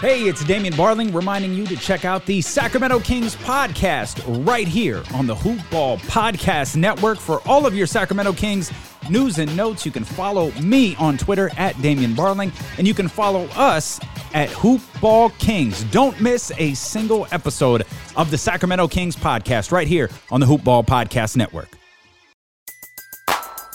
Hey, it's Damian Barling reminding you to check out the Sacramento Kings podcast right here on the Hoop Ball Podcast Network for all of your Sacramento Kings news and notes. You can follow me on Twitter at Damian Barling, and you can follow us at Hoop Ball Kings. Don't miss a single episode of the Sacramento Kings podcast right here on the Hoop Ball Podcast Network.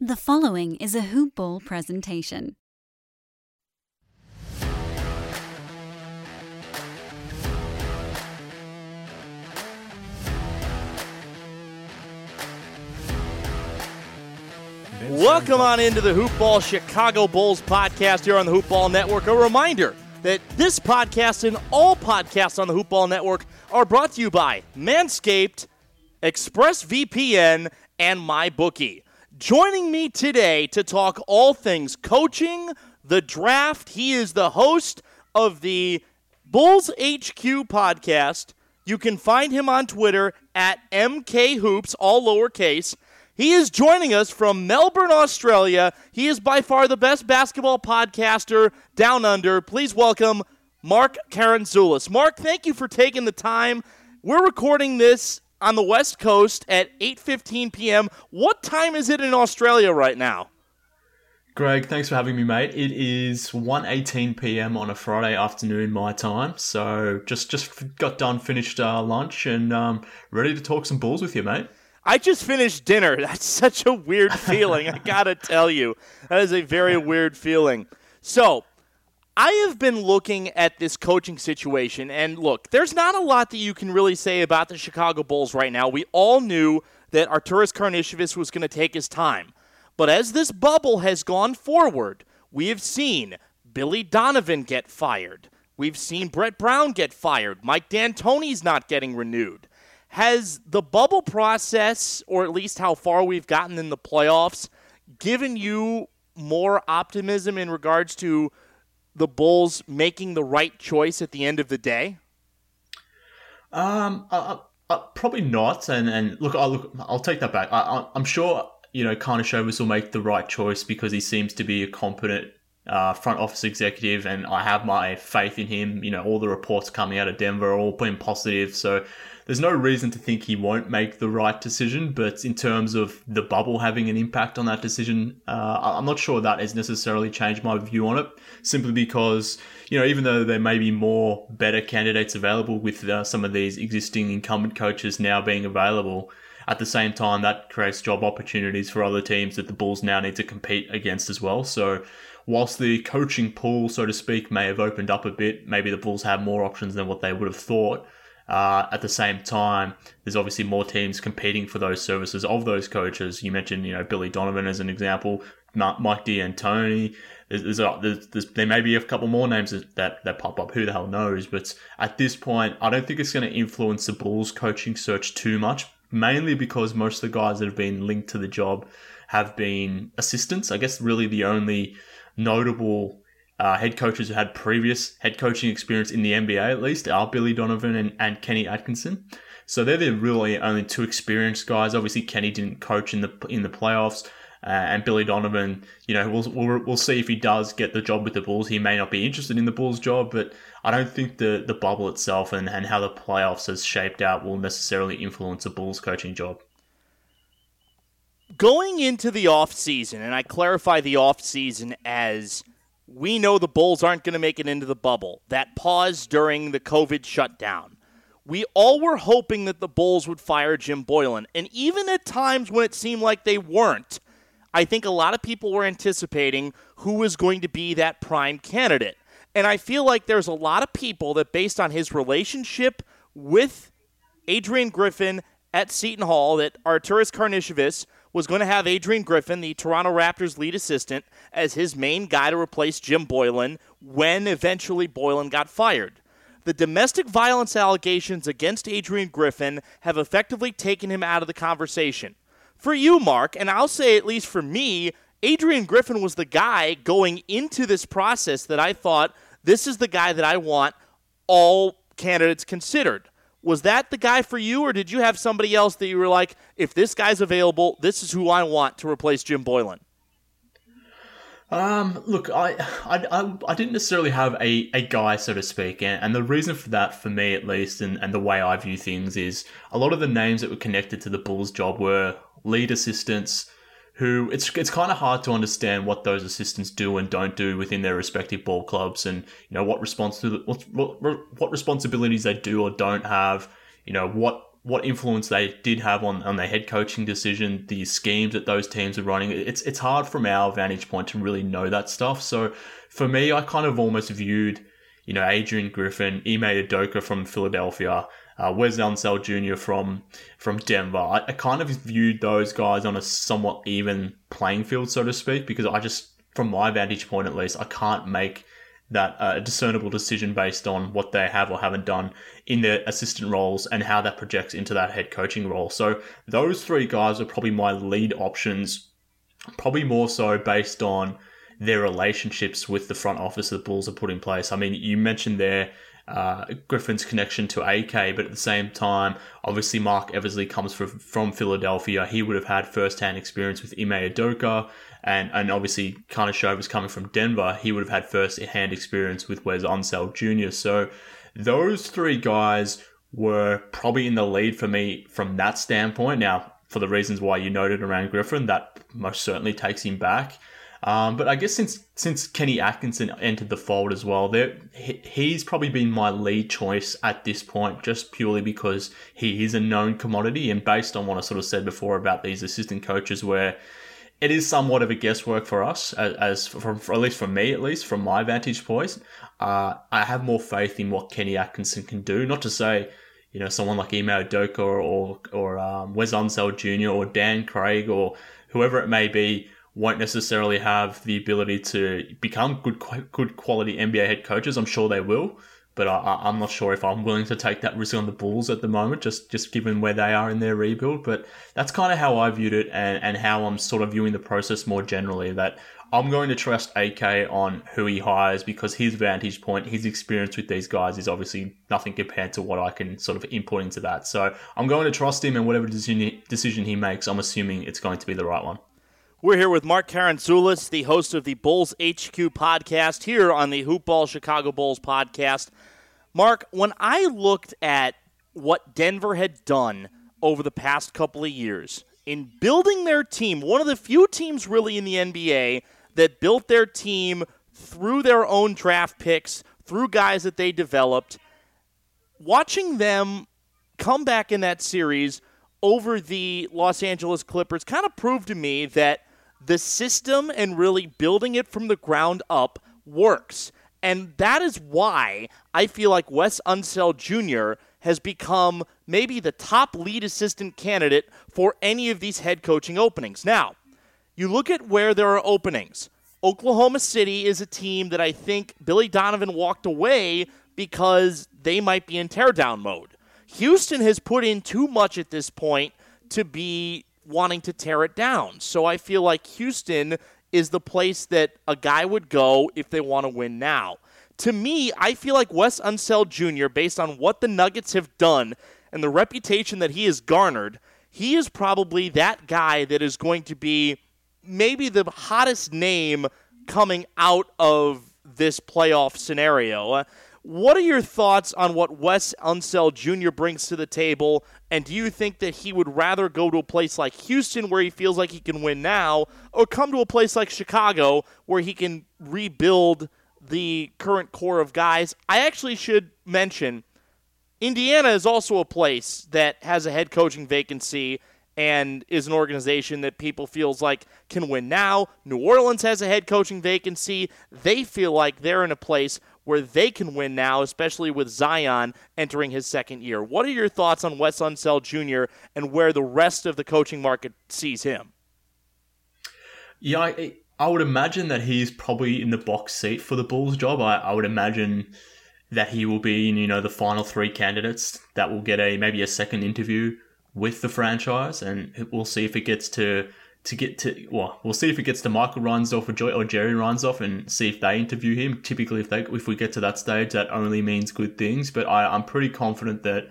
The following is a Hoop Ball presentation. Welcome on into the Hoop Ball Chicago Bulls podcast here on the Hoop Ball Network. A reminder that this podcast and all podcasts on the Hoop Ball Network are brought to you by Manscaped, ExpressVPN, and MyBookie. Joining me today to talk all things coaching, the draft, he is the host of the Bulls HQ podcast. You can find him on Twitter at MKHoops, all lowercase. He is joining us from Melbourne, Australia. He is by far the best basketball podcaster down under. Please welcome Mark Karantzoulis. Mark, thank you for taking the time. We're recording this on the West Coast at 8:15 p.m. What time is it in Australia right now? Greg, thanks for having me, mate. It is 1.18 p.m. on a Friday afternoon, my time. So just just got done, finished uh, lunch, and um, ready to talk some balls with you, mate. I just finished dinner. That's such a weird feeling. I gotta tell you, that is a very weird feeling. So, I have been looking at this coaching situation, and look, there's not a lot that you can really say about the Chicago Bulls right now. We all knew that Arturas Karnisovas was going to take his time. But as this bubble has gone forward, we have seen Billy Donovan get fired. We've seen Brett Brown get fired. Mike D'Antoni's not getting renewed. Has the bubble process, or at least how far we've gotten in the playoffs, given you more optimism in regards to the Bulls making the right choice at the end of the day? Um, uh, uh, probably not. And and look, I'll look, I'll take that back. I, am sure you know Karnisovas will make the right choice because he seems to be a competent uh, front office executive, and I have my faith in him. You know, all the reports coming out of Denver are all been positive, so there's no reason to think he won't make the right decision. But in terms of the bubble having an impact on that decision, uh, I'm not sure that has necessarily changed my view on it. Simply because you know, even though there may be more better candidates available with uh, some of these existing incumbent coaches now being available. At the same time, that creates job opportunities for other teams that the Bulls now need to compete against as well. So, whilst the coaching pool, so to speak, may have opened up a bit, maybe the Bulls have more options than what they would have thought. Uh, at the same time, there's obviously more teams competing for those services of those coaches. You mentioned, you know, Billy Donovan as an example, Mike D'Antoni. There's, there's, there's, there's, there may be a couple more names that, that pop up. Who the hell knows? But at this point, I don't think it's going to influence the Bulls' coaching search too much. Mainly because most of the guys that have been linked to the job have been assistants. I guess really the only notable uh, head coaches who had previous head coaching experience in the NBA at least are Billy Donovan and, and Kenny Atkinson. So they're the really only two experienced guys. Obviously, Kenny didn't coach in the in the playoffs, uh, and Billy Donovan. You know, we'll, we'll we'll see if he does get the job with the Bulls. He may not be interested in the Bulls job, but I don't think the the bubble itself and, and how the playoffs has shaped out will necessarily influence the Bulls coaching job. Going into the off season, and I clarify the off season as we know the Bulls aren't going to make it into the bubble. That pause during the COVID shutdown. We all were hoping that the Bulls would fire Jim Boylen. And even at times when it seemed like they weren't, I think a lot of people were anticipating who was going to be that prime candidate. And I feel like there's a lot of people that, based on his relationship with Adrian Griffin at Seton Hall, that Arturas Karnisovas was going to have Adrian Griffin, the Toronto Raptors lead assistant, as his main guy to replace Jim Boylen when eventually Boylen got fired. The domestic violence allegations against Adrian Griffin have effectively taken him out of the conversation. For you, Mark, and I'll say at least for me, Adrian Griffin was the guy going into this process that I thought this is the guy that I want all candidates considered. Was that the guy for you, or did you have somebody else that you were like, if this guy's available, this is who I want to replace Jim Boylen? Um, look, I, I, I, I, didn't necessarily have a, a guy, so to speak, and, and the reason for that, for me at least, and, and the way I view things is a lot of the names that were connected to the Bulls job were lead assistants, who it's it's kind of hard to understand what those assistants do and don't do within their respective ball clubs, and you know what responsibility what, what, what responsibilities they do or don't have. You know what what influence they did have on, on their head coaching decision, the schemes that those teams are running. It's it's hard from our vantage point to really know that stuff. So for me, I kind of almost viewed, you know, Adrian Griffin, Ime Udoka from Philadelphia, uh, Wes Unseld Jr. from from Denver. I, I kind of viewed those guys on a somewhat even playing field, so to speak, because I just, from my vantage point at least, I can't make that uh, discernible decision based on what they have or haven't done in their assistant roles and how that projects into that head coaching role. So those three guys are probably my lead options, probably more so based on their relationships with the front office that the Bulls have put in place. I mean, you mentioned there uh, Griffin's connection to AK, but at the same time, obviously Marc Eversley comes from, from Philadelphia. He would have had first-hand experience with Ime Udoka, and, and obviously Karnisovas was coming from Denver. He would have had first-hand experience with Wes Unseld Jr. So those three guys were probably in the lead for me from that standpoint. Now, for the reasons why you noted around Griffin, that most certainly takes him back. Um, but I guess since since Kenny Atkinson entered the fold as well, there he's probably been my lead choice at this point, just purely because he is a known commodity, and based on what I sort of said before about these assistant coaches, where it is somewhat of a guesswork for us, as, as from at least for me, at least from my vantage point. Uh, I have more faith in what Kenny Atkinson can do. Not to say, you know, someone like Ime Udoka or or, or um, Wes Unseld Jr. or Dan Craig or whoever it may be won't necessarily have the ability to become good good quality NBA head coaches. I'm sure they will, but I, am not sure if I'm willing to take that risk on the Bulls at the moment, just just given where they are in their rebuild. But that's kind of how I viewed it, and, and how I'm sort of viewing the process more generally. That I'm going to trust AK on who he hires because his vantage point, his experience with these guys is obviously nothing compared to what I can sort of input into that. So I'm going to trust him, and whatever decision he makes, I'm assuming it's going to be the right one. We're here with Mark Karantzoulis, the host of the Bulls HQ podcast, here on the Hoopball Chicago Bulls podcast. Mark, when I looked at what Denver had done over the past couple of years in building their team, one of the few teams really in the NBA that built their team through their own draft picks, through guys that they developed, watching them come back in that series over the Los Angeles Clippers kind of proved to me that the system and really building it from the ground up works. And that is why I feel like Wes Unseld Jr. has become maybe the top lead assistant candidate for any of these head coaching openings. Now, you look at where there are openings. Oklahoma City is a team that I think Billy Donovan walked away because they might be in teardown mode. Houston has put in too much at this point to be wanting to tear it down. So I feel like Houston is the place that a guy would go if they want to win now. To me, I feel like Wes Unseld Jr., based on what the Nuggets have done and the reputation that he has garnered, he is probably that guy that is going to be maybe the hottest name coming out of this playoff scenario. What are your thoughts on what Wes Unseld Jr. brings to the table? And do you think that he would rather go to a place like Houston where he feels like he can win now, or come to a place like Chicago where he can rebuild the current core of guys? I actually should mention Indiana is also a place that has a head coaching vacancy and is an organization that people feels like can win now. New Orleans has a head coaching vacancy. They feel like they're in a place where they can win now, especially with Zion entering his second year. What are your thoughts on Wes Unseld Jr. and where the rest of the coaching market sees him? Yeah, I, I would imagine that he's probably in the box seat for the Bulls job. I, I would imagine that he will be in, you know, the final three candidates that will get a maybe a second interview with the franchise, and we'll see if it gets to to get to well, we'll see if it gets to Michael Reinsdorf or, Joy, or Jerry Reinsdorf and see if they interview him. Typically, if they if we get to that stage, that only means good things. But I, I'm pretty confident that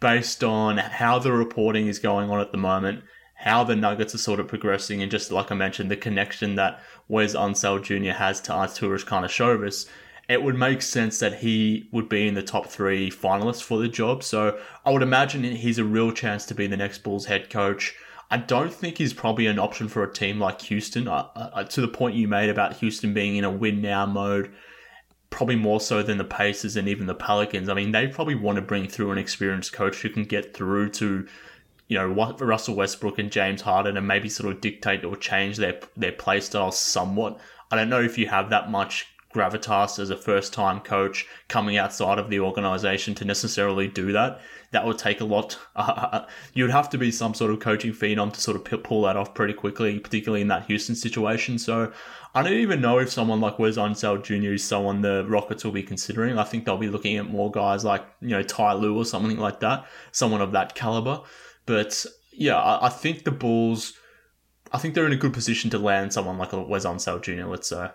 based on how the reporting is going on at the moment, how the Nuggets are sort of progressing, and just like I mentioned, the connection that Wes Unseld Jr. has to Arturas Karnisovas, it would make sense that he would be in the top three finalists for the job. So I would imagine he's a real chance to be the next Bulls head coach. I don't think he's probably an option for a team like Houston. Uh, uh, to the point you made about Houston being in a win now mode, probably more so than the Pacers and even the Pelicans. I mean, they probably want to bring through an experienced coach who can get through to, you know, Russell Westbrook and James Harden and maybe sort of dictate or change their their play style somewhat. I don't know if you have that much gravitas as a first time coach coming outside of the organization to necessarily do that. That would take a lot. Uh, you'd have to be some sort of coaching phenom to sort of pull that off pretty quickly, particularly in that Houston situation. So I don't even know if someone like Wes Unseld Jr. is someone the Rockets will be considering. I think they'll be looking at more guys like, you know, Ty Lue or something like that, someone of that caliber. But yeah, I, I think the Bulls, I think they're in a good position to land someone like a Wes Unseld Jr., let's say.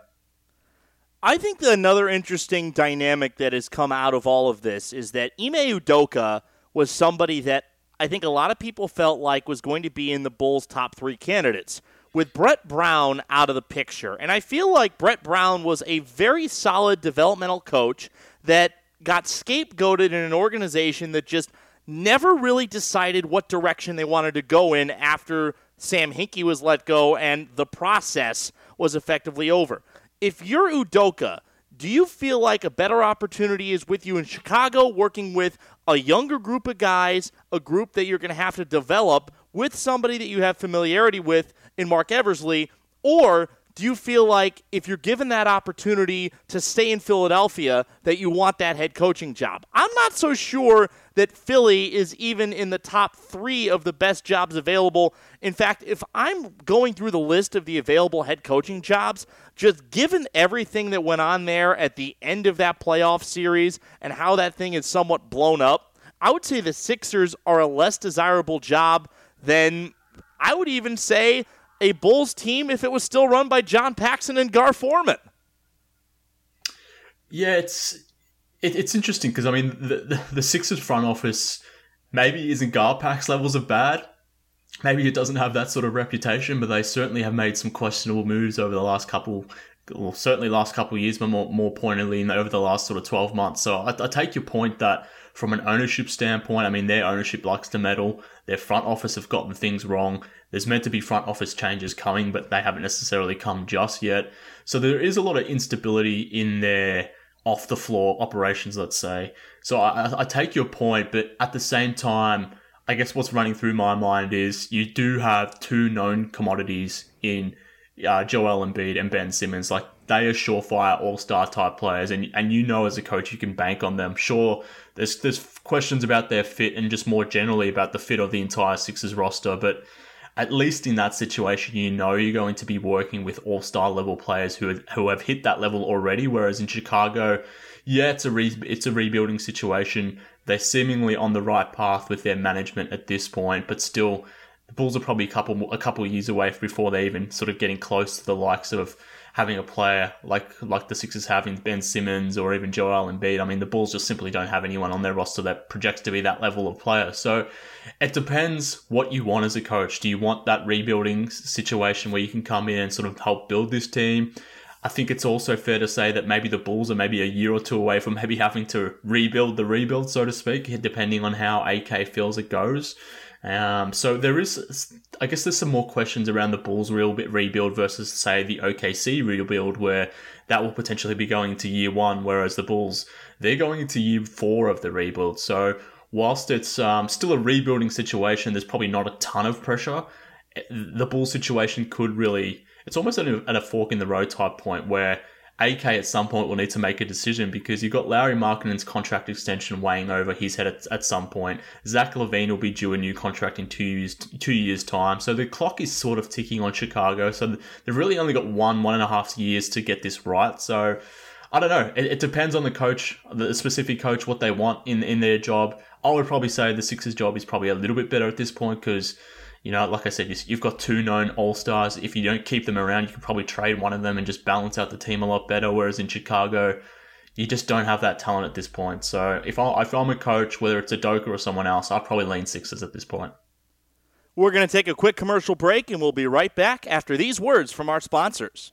I think another interesting dynamic that has come out of all of this is that Ime Udoka was somebody that I think a lot of people felt like was going to be in the Bulls' top three candidates. With Brett Brown out of the picture. And I feel like Brett Brown was a very solid developmental coach that got scapegoated in an organization that just never really decided what direction they wanted to go in after Sam Hinkie was let go and the process was effectively over if you're Udoka, do you feel like a better opportunity is with you in Chicago, working with a younger group of guys, a group that you're going to have to develop with somebody that you have familiarity with in Marc Eversley, or do you feel like if you're given that opportunity to stay in Philadelphia, that you want that head coaching job? I'm not so sure that Philly is even in the top three of the best jobs available. In fact, if I'm going through the list of the available head coaching jobs, just given everything that went on there at the end of that playoff series and how that thing is somewhat blown up, I would say the Sixers are a less desirable job than I would even say a Bulls team if it was still run by John Paxson and Gar Forman. Yeah, it's it, it's interesting because I mean the, the, the Sixers front office maybe isn't Garpax levels of bad. Maybe it doesn't have that sort of reputation, but they certainly have made some questionable moves over the last couple, well, certainly last couple years, but more more pointedly over the last sort of twelve months. So I, I take your point that from an ownership standpoint, I mean their ownership likes to meddle. Their front office have gotten things wrong. There's meant to be front office changes coming, but they haven't necessarily come just yet. So there is a lot of instability in their off the floor operations, let's say. So I, I take your point, but at the same time, I guess what's running through my mind is you do have two known commodities in uh, Joel Embiid and Ben Simmons. Like they are surefire all star type players, and and you know as a coach you can bank on them. Sure, there's there's questions about their fit and just more generally about the fit of the entire Sixers roster, but at least in that situation, you know you're going to be working with all star level players who who have hit that level already. Whereas in Chicago, yeah, it's a re- it's a rebuilding situation. They're seemingly on the right path with their management at this point, but still, the Bulls are probably a couple a couple years away before they even sort of getting close to the likes of having a player like like the Sixers having Ben Simmons or even Joel Embiid. I mean, the Bulls just simply don't have anyone on their roster that projects to be that level of player. So it depends what you want as a coach. Do you want that rebuilding situation where you can come in and sort of help build this team? I think it's also fair to say that maybe the Bulls are maybe a year or two away from maybe having to rebuild the rebuild, so to speak, depending on how AK feels it goes. Um, so there is, I guess, there's some more questions around the Bulls real bit rebuild versus say the OKC rebuild, where that will potentially be going into year one, whereas the Bulls they're going into year four of the rebuild. So whilst it's um, still a rebuilding situation, there's probably not a ton of pressure. The Bulls situation could really, it's almost at a, at a fork in the road type point where AK at some point will need to make a decision because you've got Lauri Markkanen's contract extension weighing over his head at, at some point. Zach LaVine will be due a new contract in two years two years time, so the clock is sort of ticking on Chicago. So they've really only got one one and a half years to get this right. So I don't know. It, it depends on the coach, the specific coach, what they want in in their job. I would probably say the Sixers' job is probably a little bit better at this point because you know, like I said, you've got two known all stars. If you don't keep them around, you can probably trade one of them and just balance out the team a lot better. Whereas in Chicago, you just don't have that talent at this point. So if, I, I'm a coach, whether it's a Doka or someone else, I'll probably lean Sixers at this point. We're going to take a quick commercial break and we'll be right back after these words from our sponsors.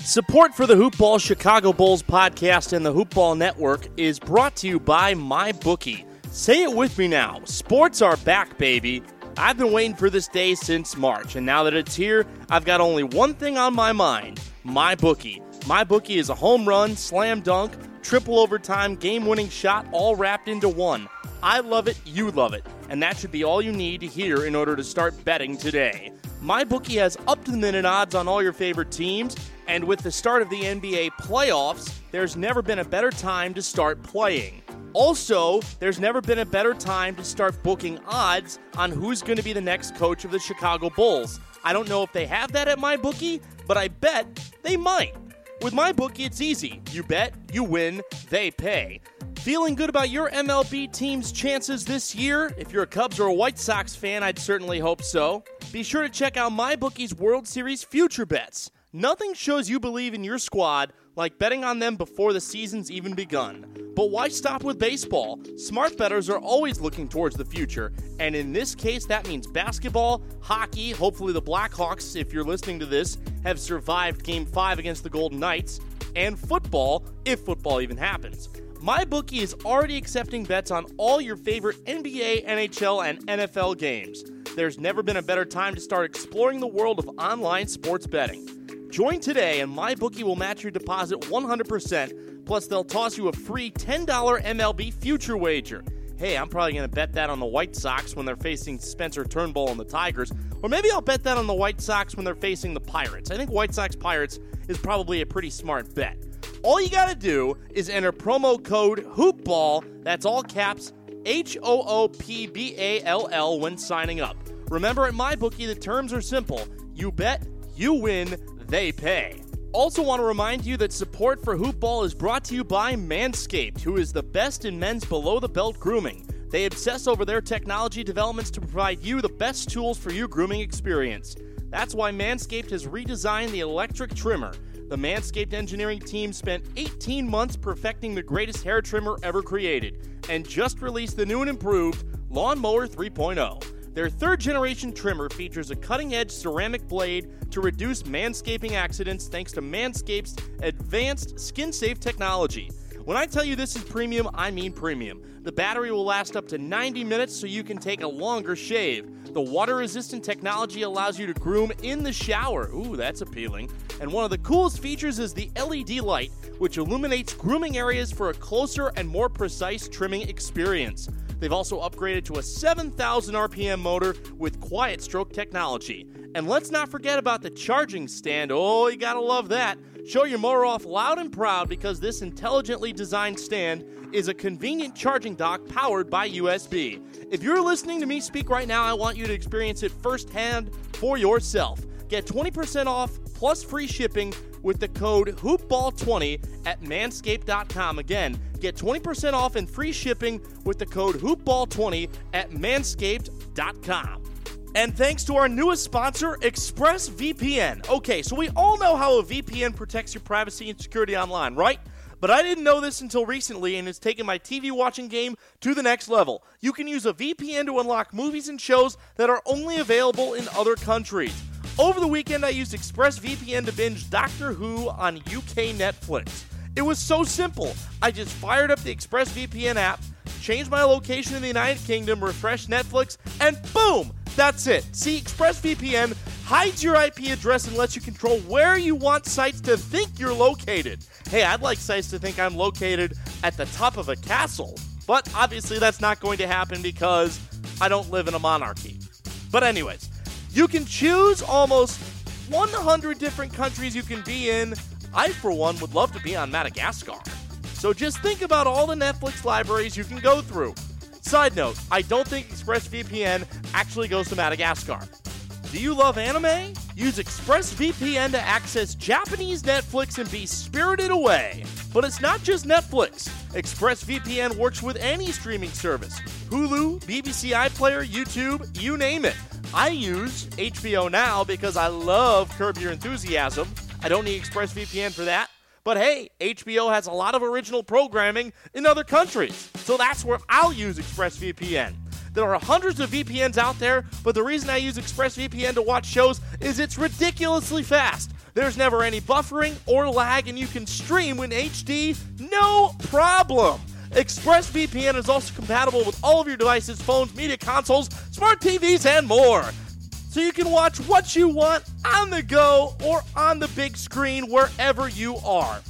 Support for the Hoopball Chicago Bulls podcast and the Hoopball Network is brought to you by MyBookie. Say it with me now. Sports are back, baby. I've been waiting for this day since March, and now that it's here, I've got only one thing on my mind MyBookie. My bookie is a home run, slam dunk, triple overtime, game winning shot, all wrapped into one. I love it, you love it, and that should be all you need to hear in order to start betting today. MyBookie has up to the minute odds on all your favorite teams, and with the start of the NBA playoffs, there's never been a better time to start playing. Also, there's never been a better time to start booking odds on who's going to be the next coach of the Chicago Bulls. I don't know if they have that at MyBookie, but I bet they might. With MyBookie, it's easy. You bet, you win, they pay. Feeling good about your MLB team's chances this year? If you're a Cubs or a White Sox fan, I'd certainly hope so. Be sure to check out MyBookie's World Series future bets. Nothing shows you believe in your squad like betting on them before the season's even begun. But why stop with baseball? Smart bettors are always looking towards the future, and in this case, that means basketball, hockey, hopefully the Blackhawks, if you're listening to this, have survived Game 5 against the Golden Knights, and football, if football even happens. MyBookie is already accepting bets on all your favorite NBA, NHL, and NFL games. There's never been a better time to start exploring the world of online sports betting. Join today, and MyBookie will match your deposit 100%. Plus, they'll toss you a free $10 MLB future wager. Hey, I'm probably going to bet that on the White Sox when they're facing Spencer Turnbull and the Tigers. Or maybe I'll bet that on the White Sox when they're facing the Pirates. I think White Sox Pirates is probably a pretty smart bet. All you got to do is enter promo code HOOPBALL, that's all caps, H O O P B A L L, when signing up. Remember, at MyBookie, the terms are simple. You bet, you win, they pay. Also, want to remind you that support for Hoopball is brought to you by Manscaped, who is the best in men's below the belt grooming. They obsess over their technology developments to provide you the best tools for your grooming experience. That's why Manscaped has redesigned the electric trimmer. The Manscaped engineering team spent 18 months perfecting the greatest hair trimmer ever created and just released the new and improved Lawnmower 3.0. Their third generation trimmer features a cutting edge ceramic blade to reduce manscaping accidents thanks to Manscaped's advanced skin safe technology. When I tell you this is premium, I mean premium. The battery will last up to 90 minutes so you can take a longer shave. The water resistant technology allows you to groom in the shower. Ooh, that's appealing. And one of the coolest features is the LED light, which illuminates grooming areas for a closer and more precise trimming experience. They've also upgraded to a 7,000 RPM motor with quiet stroke technology. And let's not forget about the charging stand. Oh, you gotta love that. Show your motor off loud and proud because this intelligently designed stand is a convenient charging dock powered by USB. If you're listening to me speak right now, I want you to experience it firsthand for yourself. Get 20% off plus free shipping with the code HoopBall20 at manscaped.com. Again, get 20% off and free shipping with the code HoopBall20 at manscaped.com. And thanks to our newest sponsor, ExpressVPN. Okay, so we all know how a VPN protects your privacy and security online, right? But I didn't know this until recently, and it's taken my TV watching game to the next level. You can use a VPN to unlock movies and shows that are only available in other countries. Over the weekend, I used ExpressVPN to binge Doctor Who on UK Netflix. It was so simple. I just fired up the ExpressVPN app, changed my location in the United Kingdom, refreshed Netflix, and boom! That's it. See, ExpressVPN hides your IP address and lets you control where you want sites to think you're located. Hey, I'd like sites to think I'm located at the top of a castle, but obviously that's not going to happen because I don't live in a monarchy. But, anyways, you can choose almost 100 different countries you can be in I, for one, would love to be on Madagascar. So just think about all the Netflix libraries you can go through. Side note, I don't think ExpressVPN actually goes to Madagascar. Do you love anime? Use ExpressVPN to access Japanese Netflix and be spirited away. But it's not just Netflix. ExpressVPN works with any streaming service Hulu, BBC iPlayer, YouTube, you name it. I use HBO Now because I love Curb Your Enthusiasm. I don't need ExpressVPN for that. But hey, HBO has a lot of original programming in other countries. So that's where I'll use ExpressVPN. There are hundreds of VPNs out there, but the reason I use ExpressVPN to watch shows is it's ridiculously fast. There's never any buffering or lag, and you can stream in HD no problem. ExpressVPN is also compatible with all of your devices, phones, media consoles, smart TVs, and more. So you can watch what you want on the go or on the big screen wherever you are.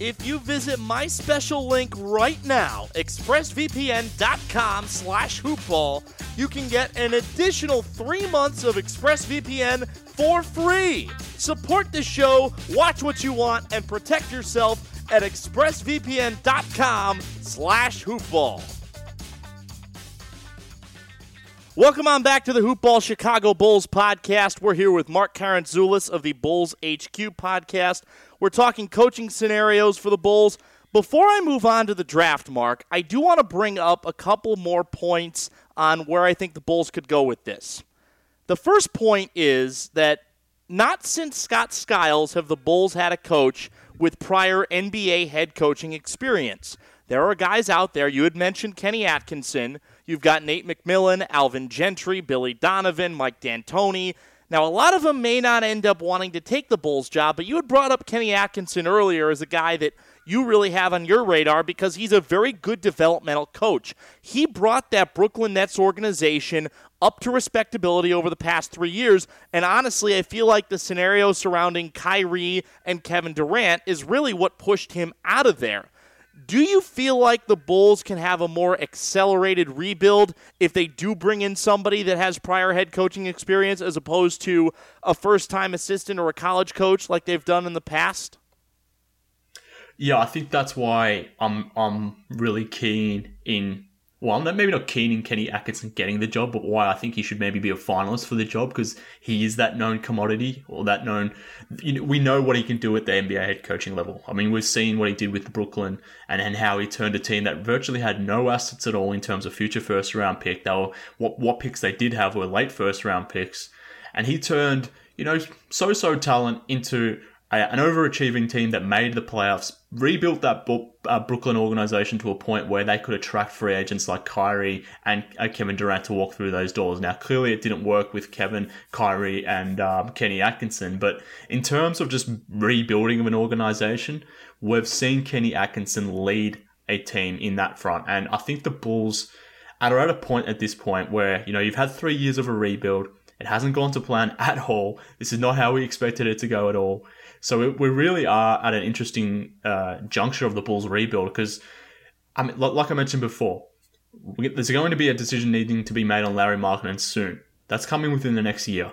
If you visit my special link right now, expressvpn.com slash hoopball, you can get an additional three months of ExpressVPN for free. Support the show, watch what you want, and protect yourself at expressvpn.com slash hoopball. Welcome on back to the Hoopball Chicago Bulls podcast. We're here with Mark Karantzoulis of the Bulls HQ podcast. We're talking coaching scenarios for the Bulls. Before I move on to the draft, Mark, I do want to bring up a couple more points on where I think the Bulls could go with this. The first point is that not since Scott Skiles have the Bulls had a coach with prior NBA head coaching experience. There are guys out there, you had mentioned Kenny Atkinson, you've got Nate McMillan, Alvin Gentry, Billy Donovan, Mike D'Antoni. Now, a lot of them may not end up wanting to take the Bulls job, but you had brought up Kenny Atkinson earlier as a guy that you really have on your radar because he's a very good developmental coach. He brought that Brooklyn Nets organization up to respectability over the past three years. And honestly, I feel like the scenario surrounding Kyrie and Kevin Durant is really what pushed him out of there. Do you feel like the Bulls can have a more accelerated rebuild if they do bring in somebody that has prior head coaching experience as opposed to a first time assistant or a college coach like they've done in the past? Yeah, I think that's why I'm I'm really keen in well, maybe not keen in Kenny Atkinson getting the job, but why I think he should maybe be a finalist for the job because he is that known commodity or that known. You know, we know what he can do at the NBA head coaching level. I mean, we've seen what he did with Brooklyn and, and how he turned a team that virtually had no assets at all in terms of future first round pick. They were what what picks they did have were late first round picks, and he turned you know so so talent into an overachieving team that made the playoffs, rebuilt that uh, Brooklyn organization to a point where they could attract free agents like Kyrie and uh, Kevin Durant to walk through those doors. Now, clearly, it didn't work with Kevin, Kyrie, and um, Kenny Atkinson, but in terms of just rebuilding of an organization, we've seen Kenny Atkinson lead a team in that front, and I think the Bulls are at a point at this point where you know you've had three years of a rebuild. It hasn't gone to plan at all. This is not how we expected it to go at all. So we really are at an interesting uh, juncture of the Bulls' rebuild because, I mean, like I mentioned before, there's going to be a decision needing to be made on Lauri Markkanen soon. That's coming within the next year.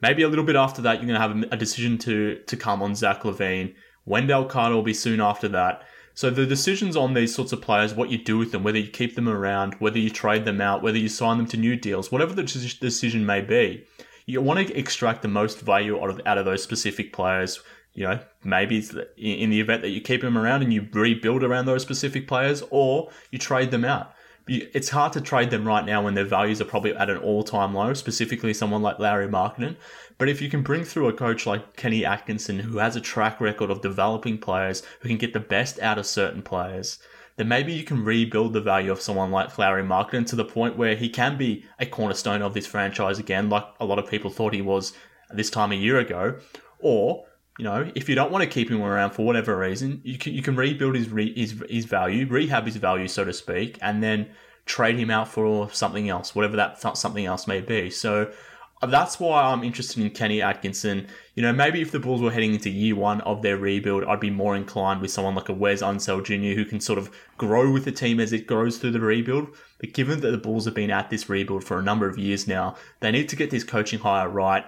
Maybe a little bit after that, you're going to have a decision to to come on Zach LaVine. Wendell Carter will be soon after that. So the decisions on these sorts of players, what you do with them, whether you keep them around, whether you trade them out, whether you sign them to new deals, whatever the decision may be, you want to extract the most value out of, out of those specific players. You know, maybe in the event that you keep them around and you rebuild around those specific players, or you trade them out. It's hard to trade them right now when their values are probably at an all-time low, specifically someone like Larry Markkanen. But if you can bring through a coach like Kenny Atkinson, who has a track record of developing players, who can get the best out of certain players, then maybe you can rebuild the value of someone like Lauri Markkanen to the point where he can be a cornerstone of this franchise again, like a lot of people thought he was this time a year ago. Or, you know, if you don't want to keep him around for whatever reason, you can, you can rebuild his, re, his, his value, rehab his value, so to speak, and then trade him out for something else, whatever that something else may be. So Uh, that's why I'm interested in Kenny Atkinson. You know, maybe if the Bulls were heading into year one of their rebuild, I'd be more inclined with someone like a Wes Unseld Jr. who can sort of grow with the team as it grows through the rebuild. But given that the Bulls have been at this rebuild for a number of years now, they need to get this coaching hire right.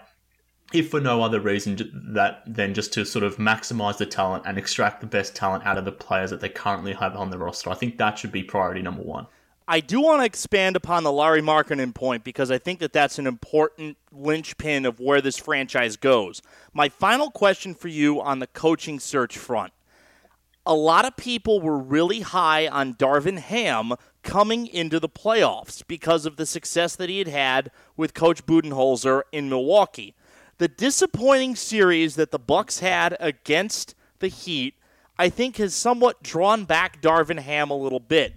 if for no other reason that than just to sort of maximize the talent and extract the best talent out of the players that they currently have on the roster. I think that should be priority number one. I do want to expand upon the Lauri Markkanen point because I think that that's an important linchpin of where this franchise goes. My final question for you on the coaching search front. A lot of people were really high on Darvin Ham coming into the playoffs because of the success that he had had with Coach Budenholzer in Milwaukee the disappointing series that the Bucks had against the Heat, I think, has somewhat drawn back Darvin Ham a little bit.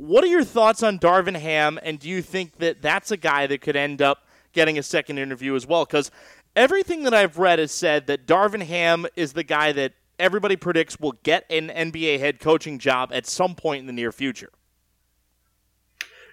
What are your thoughts on Darvin Ham, and do you think that that's a guy that could end up getting a second interview as well? Because everything that I've read has said that Darvin Ham is the guy that everybody predicts will get an NBA head coaching job at some point in the near future.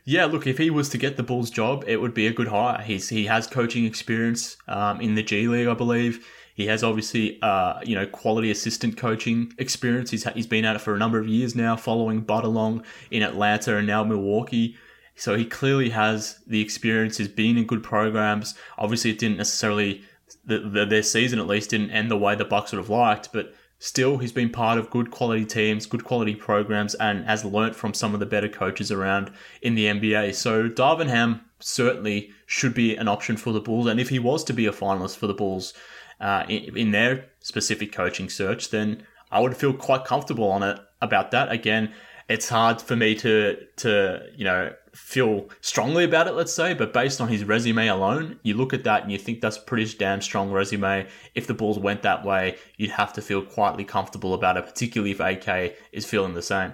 Yeah, look, if he was to get the Bulls job, it would be a good hire. He's he has coaching experience um, in the G League, I believe. He has obviously, uh, you know, quality assistant coaching experience. He's he's been at it for a number of years now, following Bud along in Atlanta and now Milwaukee. So he clearly has the experience. He's been in good programs. Obviously, it didn't necessarily the, the, their season at least didn't end the way the Bucks would have liked, but Still, he's been part of good quality teams, good quality programs, and has learnt from some of the better coaches around in the NBA. So Darvin Ham certainly should be an option for the Bulls. And if he was to be a finalist for the Bulls uh, in, in their specific coaching search, then I would feel quite comfortable on it about that. Again, it's hard for me to to you know feel strongly about it, let's say, but based on his resume alone, you look at that and you think that's pretty damn strong resume. If the Bulls went that way, you'd have to feel quietly comfortable about it, particularly if AK is feeling the same.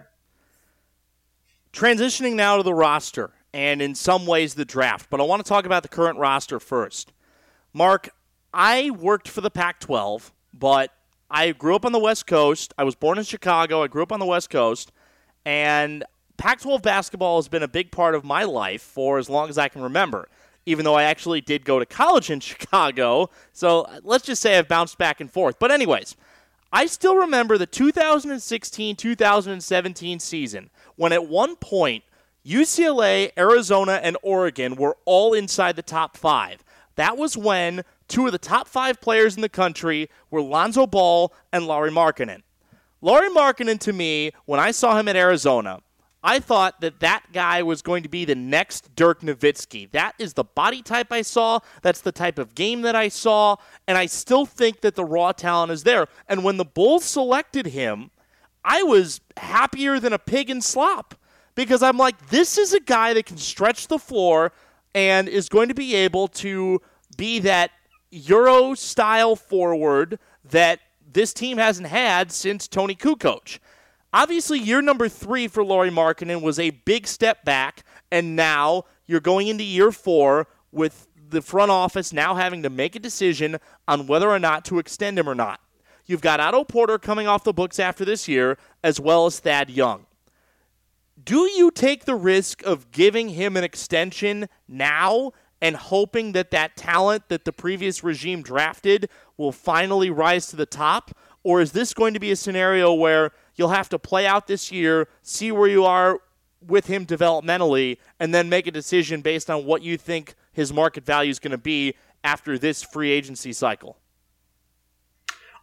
Transitioning now to the roster and in some ways the draft, but I want to talk about the current roster first. Mark, I worked for the Pac 12, but I grew up on the West Coast. I was born in Chicago. I grew up on the West Coast. And Pac 12 basketball has been a big part of my life for as long as I can remember, even though I actually did go to college in Chicago. So let's just say I've bounced back and forth. But, anyways, I still remember the 2016 2017 season when at one point UCLA, Arizona, and Oregon were all inside the top five. That was when two of the top five players in the country were Lonzo Ball and Lauri Markkanen. Lauri Markkanen, to me, when I saw him at Arizona, I thought that that guy was going to be the next Dirk Nowitzki. That is the body type I saw. That's the type of game that I saw. And I still think that the raw talent is there. And when the Bulls selected him, I was happier than a pig in slop because I'm like, this is a guy that can stretch the floor and is going to be able to be that Euro style forward that this team hasn't had since Toni Kukoc. Obviously, year number three for Lauri Markkanen was a big step back, and now you're going into year four with the front office now having to make a decision on whether or not to extend him or not. You've got Otto Porter coming off the books after this year, as well as Thad Young. Do you take the risk of giving him an extension now and hoping that that talent that the previous regime drafted will finally rise to the top? Or is this going to be a scenario where you'll have to play out this year, see where you are with him developmentally, and then make a decision based on what you think his market value is going to be after this free agency cycle?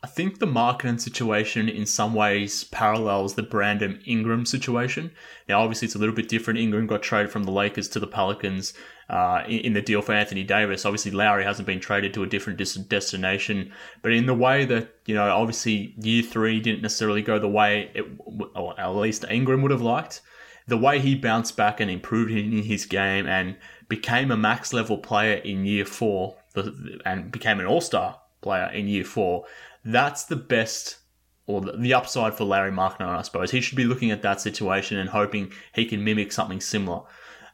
I think the Markkanen situation in some ways parallels the Brandon Ingram situation. Now, obviously, it's a little bit different. Ingram got traded from the Lakers to the Pelicans uh, in, the deal for Anthony Davis. Obviously, Lauri hasn't been traded to a different dis- destination, but in the way that you know, obviously, year three didn't necessarily go the way it, or at least Ingram would have liked. The way he bounced back and improved in his game and became a max level player in year four, and became an all star player in year four that's the best or the upside for Lauri Markkanen, I suppose. He should be looking at that situation and hoping he can mimic something similar.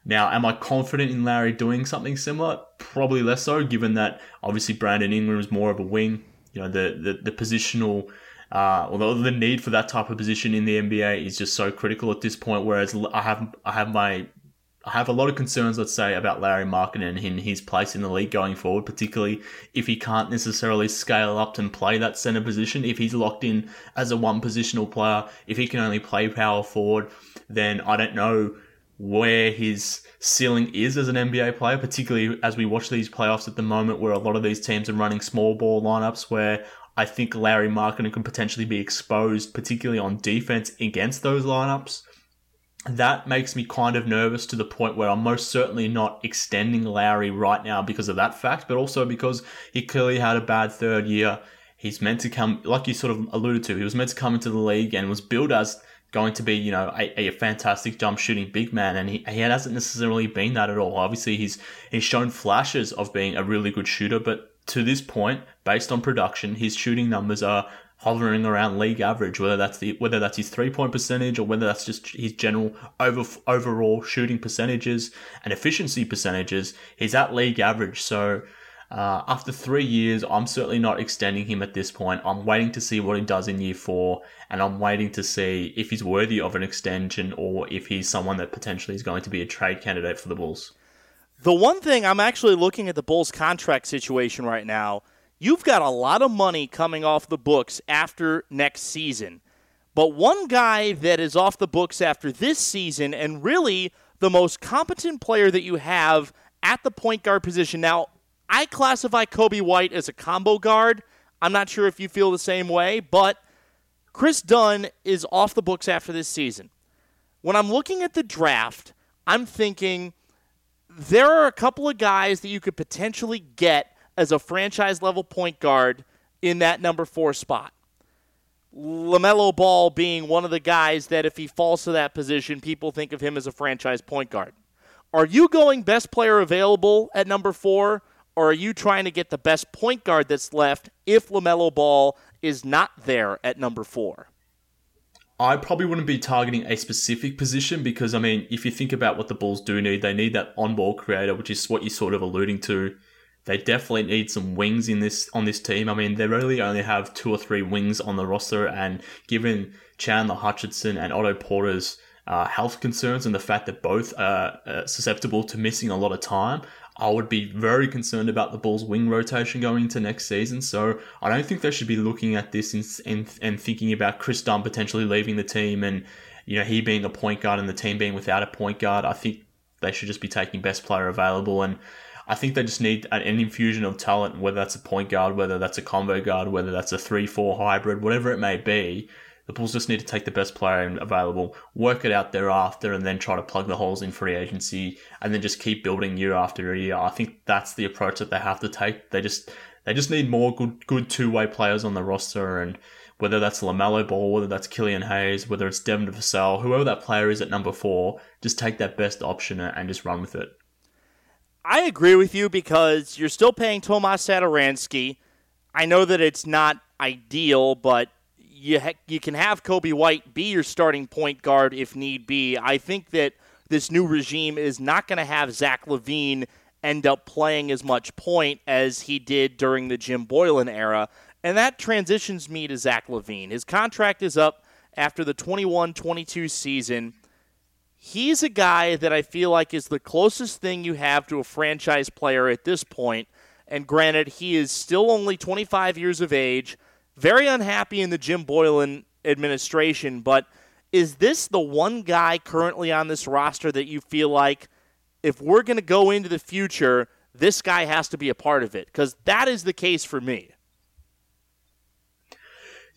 Now, am I confident in Larry doing something similar? Probably less so, given that obviously Brandon Ingram is more of a wing. You know, the the, the positional, uh, although the need for that type of position in the NBA is just so critical at this point. Whereas I have I have my I have a lot of concerns, let's say, about Larry Markkanen and his place in the league going forward, particularly if he can't necessarily scale up and play that center position. If he's locked in as a one positional player, if he can only play power forward, then I don't know where his ceiling is as an NBA player, particularly as we watch these playoffs at the moment where a lot of these teams are running small ball lineups where I think Lauri Markkanen can potentially be exposed, particularly on defense against those lineups. That makes me kind of nervous to the point where I'm most certainly not extending Lauri right now because of that fact, but also because he clearly had a bad third year. He's meant to come, like you sort of alluded to, he was meant to come into the league and was billed as going to be, you know, a, a fantastic jump shooting big man, and he, he hasn't necessarily been that at all. Obviously, he's he's shown flashes of being a really good shooter, but to this point, based on production, his shooting numbers are hovering around league average. Whether that's the whether that's his three point percentage or whether that's just his general over overall shooting percentages and efficiency percentages, he's at league average. So uh, after three years, I'm certainly not extending him at this point. I'm waiting to see what he does in year four, and I'm waiting to see if he's worthy of an extension or if he's someone that potentially is going to be a trade candidate for the Bulls. The one thing I'm actually looking at the Bulls contract situation right now, you've got a lot of money coming off the books after next season. But one guy that is off the books after this season, and really the most competent player that you have at the point guard position. Now, I classify Coby White as a combo guard. I'm not sure if you feel the same way, but Kris Dunn is off the books after this season. When I'm looking at the draft, I'm thinking there are a couple of guys that you could potentially get as a franchise level point guard in that number four spot. LaMelo Ball being one of the guys that, if he falls to that position, people think of him as a franchise point guard. Are you going best player available at number four, or are you trying to get the best point guard that's left if LaMelo Ball is not there at number four? I probably wouldn't be targeting a specific position because, I mean, if you think about what the Bulls do need, they need that on ball creator, which is what you're sort of alluding to. They definitely need some wings in this on this team. I mean, they really only have two or three wings on the roster, and given Chandler Hutchison and Otto Porter's uh, health concerns and the fact that both are uh, susceptible to missing a lot of time, I would be very concerned about the Bulls' wing rotation going into next season. So I don't think they should be looking at this and, and thinking about Kris Dunn potentially leaving the team and you know he being a point guard and the team being without a point guard. I think they should just be taking best player available and. I think they just need an infusion of talent, whether that's a point guard, whether that's a combo guard, whether that's a 3 4 hybrid, whatever it may be. The Bulls just need to take the best player available, work it out thereafter, and then try to plug the holes in free agency, and then just keep building year after year. I think that's the approach that they have to take. They just they just need more good good two way players on the roster, and whether that's LaMelo Ball, whether that's Killian Hayes, whether it's Devin Vassell, whoever that player is at number four, just take that best option and just run with it. I agree with you because you're still paying Tomas Satoransky. I know that it's not ideal, but you ha- you can have Coby White be your starting point guard if need be. I think that this new regime is not going to have Zach LaVine end up playing as much point as he did during the Jim Boylen era, and that transitions me to Zach LaVine. His contract is up after the 21-22 season. He's a guy that I feel like is the closest thing you have to a franchise player at this point. And granted, he is still only 25 years of age very unhappy in the Jim Boylen administration, but is this the one guy currently on this roster that you feel like if we're going to go into the future, this guy has to be a part of it? Because that is the case for me.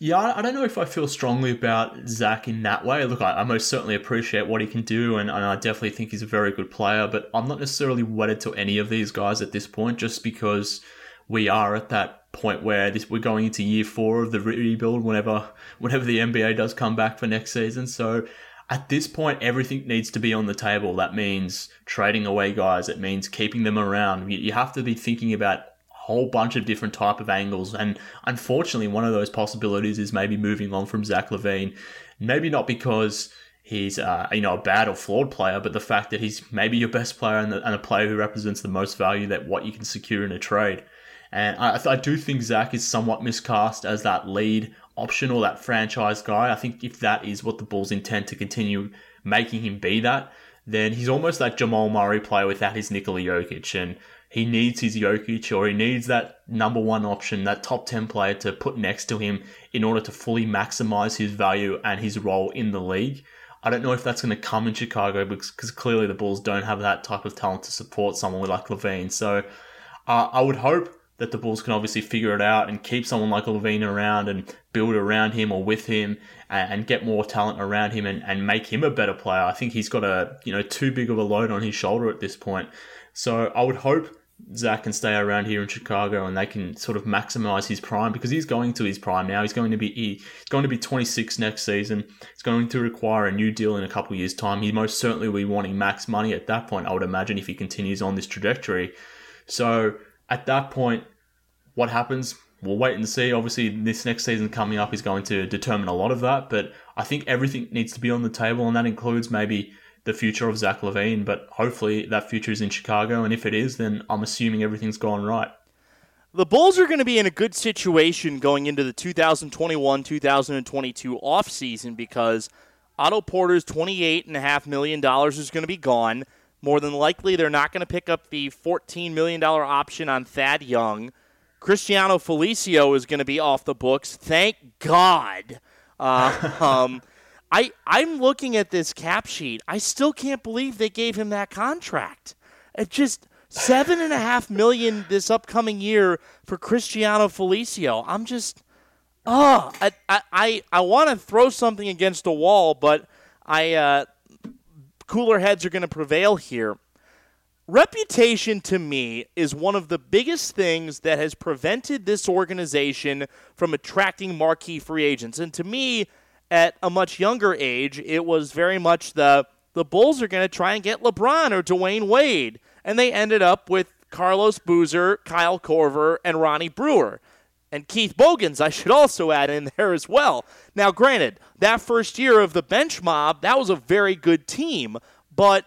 Yeah, I don't know if I feel strongly about Zach in that way. Look, I, I most certainly appreciate what he can do, and, and, I definitely think he's a very good player, but I'm not necessarily wedded to any of these guys at this point just because we are at that point where this we're going into year four of the rebuild whenever whenever the NBA does come back for next season. So at this point, everything needs to be on the table. That means trading away guys. It means keeping them around. You have to be thinking about a whole bunch of different type of angles. And unfortunately, one of those possibilities is maybe moving on from Zach LaVine. Maybe not because he's uh, you know a bad or flawed player, but the fact that he's maybe your best player and, the, and a player who represents the most value that what you can secure in a trade. And I, I do think Zach is somewhat miscast as that lead option or that franchise guy. I think if that is what the Bulls intend to continue making him be that, then he's almost that Jamal Murray player without his Nikola Jokic. And he needs his Jokic or he needs that number one option, that top 10 player to put next to him in order to fully maximize his value and his role in the league. I don't know if that's going to come in Chicago because, because clearly the Bulls don't have that type of talent to support someone like LaVine. So uh, I would hope that the Bulls can obviously figure it out and keep someone like LaVine around and build around him or with him and, get more talent around him and, and make him a better player. I think he's got a you know too big of a load on his shoulder at this point. So I would hope Zach can stay around here in Chicago and they can sort of maximize his prime because he's going to his prime now. He's going to be he's going to be 26 next season. It's going to require a new deal in a couple years' time. He most certainly will be wanting max money at that point. I would imagine if he continues on this trajectory. So at that point, what happens? We'll wait and see. Obviously, this next season coming up is going to determine a lot of that, but I think everything needs to be on the table, and that includes maybe the future of Zach LaVine, But hopefully, that future is in Chicago, and if it is, then I'm assuming everything's gone right. The Bulls are going to be in a good situation going into the 2021 2022 offseason because Otto Porter's $28.5 million is going to be gone. More than likely, they're not going to pick up the $14 million option on Thad Young. Cristiano Felicio is going to be off the books. Thank God. Uh, um, I I'm looking at this cap sheet. I still can't believe they gave him that contract. It just seven and a half million this upcoming year for Cristiano Felicio. I'm just, oh, I I I, I want to throw something against a wall, but I uh, cooler heads are going to prevail here. Reputation to me is one of the biggest things that has prevented this organization from attracting marquee free agents. And to me, at a much younger age, it was very much the the Bulls are going to try and get LeBron or Dwyane Wade. And they ended up with Carlos Boozer, Kyle Korver, and Ronnie Brewer. And Keith Bogans, I should also add in there as well. Now, granted, that first year of the bench mob, that was a very good team, but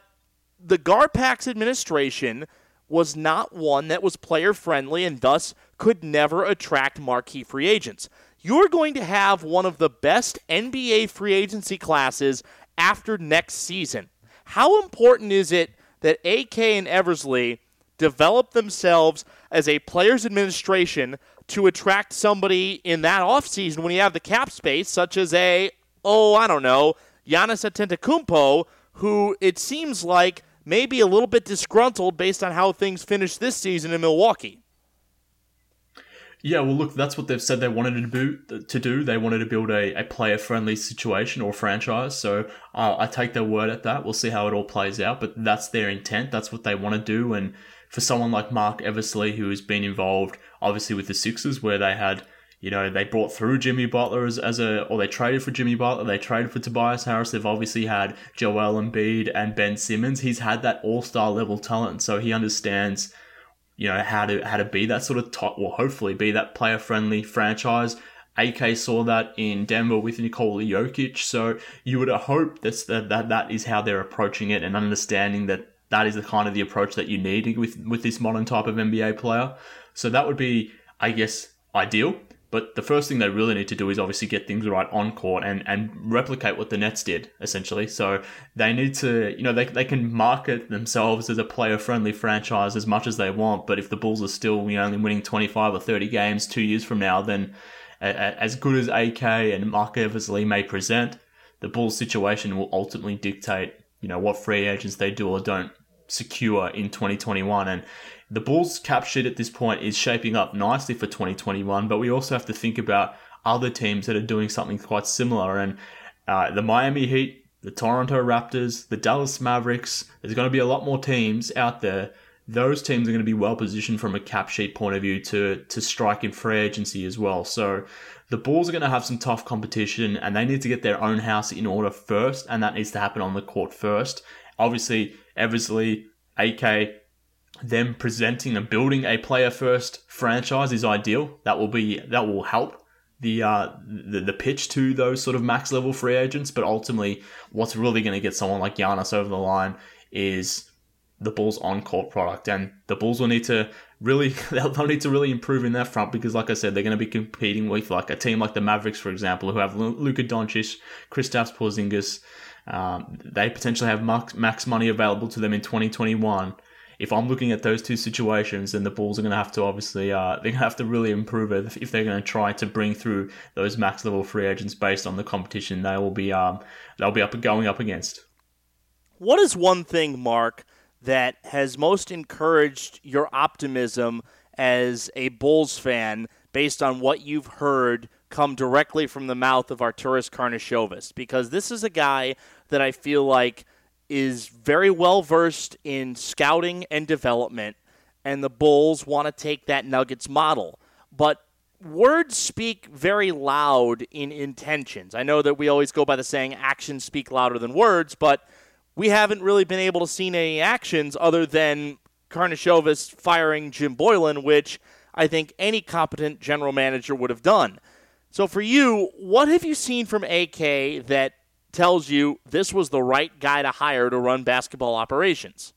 the Garpax administration was not one that was player friendly and thus could never attract marquee free agents. You're going to have one of the best NBA free agency classes after next season. How important is it that AK and Eversley develop themselves as a players administration to attract somebody in that offseason when you have the cap space, such as a, oh, I don't know, Giannis Antetokounmpo, who it seems like maybe a little bit disgruntled based on how things finished this season in Milwaukee. Yeah, well, look, that's what they've said they wanted to do. They wanted to build a, a player-friendly situation or franchise. So uh, I take their word at that. We'll see how it all plays out, but that's their intent. That's what they want to do. And for someone like Marc Eversley, who has been involved, obviously with the Sixers, where they had you know, they brought through Jimmy Butler as, as a, or they traded for Jimmy Butler, they traded for Tobias Harris. They've obviously had Joel Embiid and Ben Simmons. He's had that all star level talent, so he understands, you know, how to how to be that sort of top, well, hopefully be that player friendly franchise. AK saw that in Denver with Nikola Jokic, so you would hope that's, that that that is how they're approaching it and understanding that that is the kind of the approach that you need with with this modern type of NBA player. So that would be, I guess, ideal. But the first thing they really need to do is obviously get things right on court and, and replicate what the Nets did, essentially. So they need to, you know, they, they can market themselves as a player friendly franchise as much as they want. But if the Bulls are still you know, only winning 25 or 30 games two years from now, then as good as AK and Marc Eversley may present, the Bulls situation will ultimately dictate, you know, what free agents they do or don't secure in 2021. And the Bulls' cap sheet at this point is shaping up nicely for 2021, but we also have to think about other teams that are doing something quite similar. And uh, the Miami Heat, the Toronto Raptors, the Dallas Mavericks, there's going to be a lot more teams out there. Those teams are going to be well positioned from a cap sheet point of view to, to strike in free agency as well. So the Bulls are going to have some tough competition and they need to get their own house in order first, and that needs to happen on the court first. Obviously, Eversley, AK, them presenting and building a player first franchise is ideal. That will be that will help the uh the, the pitch to those sort of max level free agents. But ultimately, what's really going to get someone like Giannis over the line is the Bulls on court product, and the Bulls will need to really they'll need to really improve in that front because, like I said, they're going to be competing with like a team like the Mavericks, for example, who have Luka Doncic, Kristaps Porzingis. Um, they potentially have max, max money available to them in 2021 if I'm looking at those two situations, then the Bulls are going to have to obviously uh, they're going to have to really improve it if they're going to try to bring through those max level free agents based on the competition they will be um, they'll be up going up against. What is one thing, Mark, that has most encouraged your optimism as a Bulls fan based on what you've heard come directly from the mouth of Arturas Karnisovas? Because this is a guy that I feel like is very well versed in scouting and development, and the Bulls want to take that Nuggets model. But words speak very loud in intentions. I know that we always go by the saying actions speak louder than words, but we haven't really been able to see any actions other than Karnisovas firing Jim Boylen, which I think any competent general manager would have done. So for you, what have you seen from AK that tells you this was the right guy to hire to run basketball operations?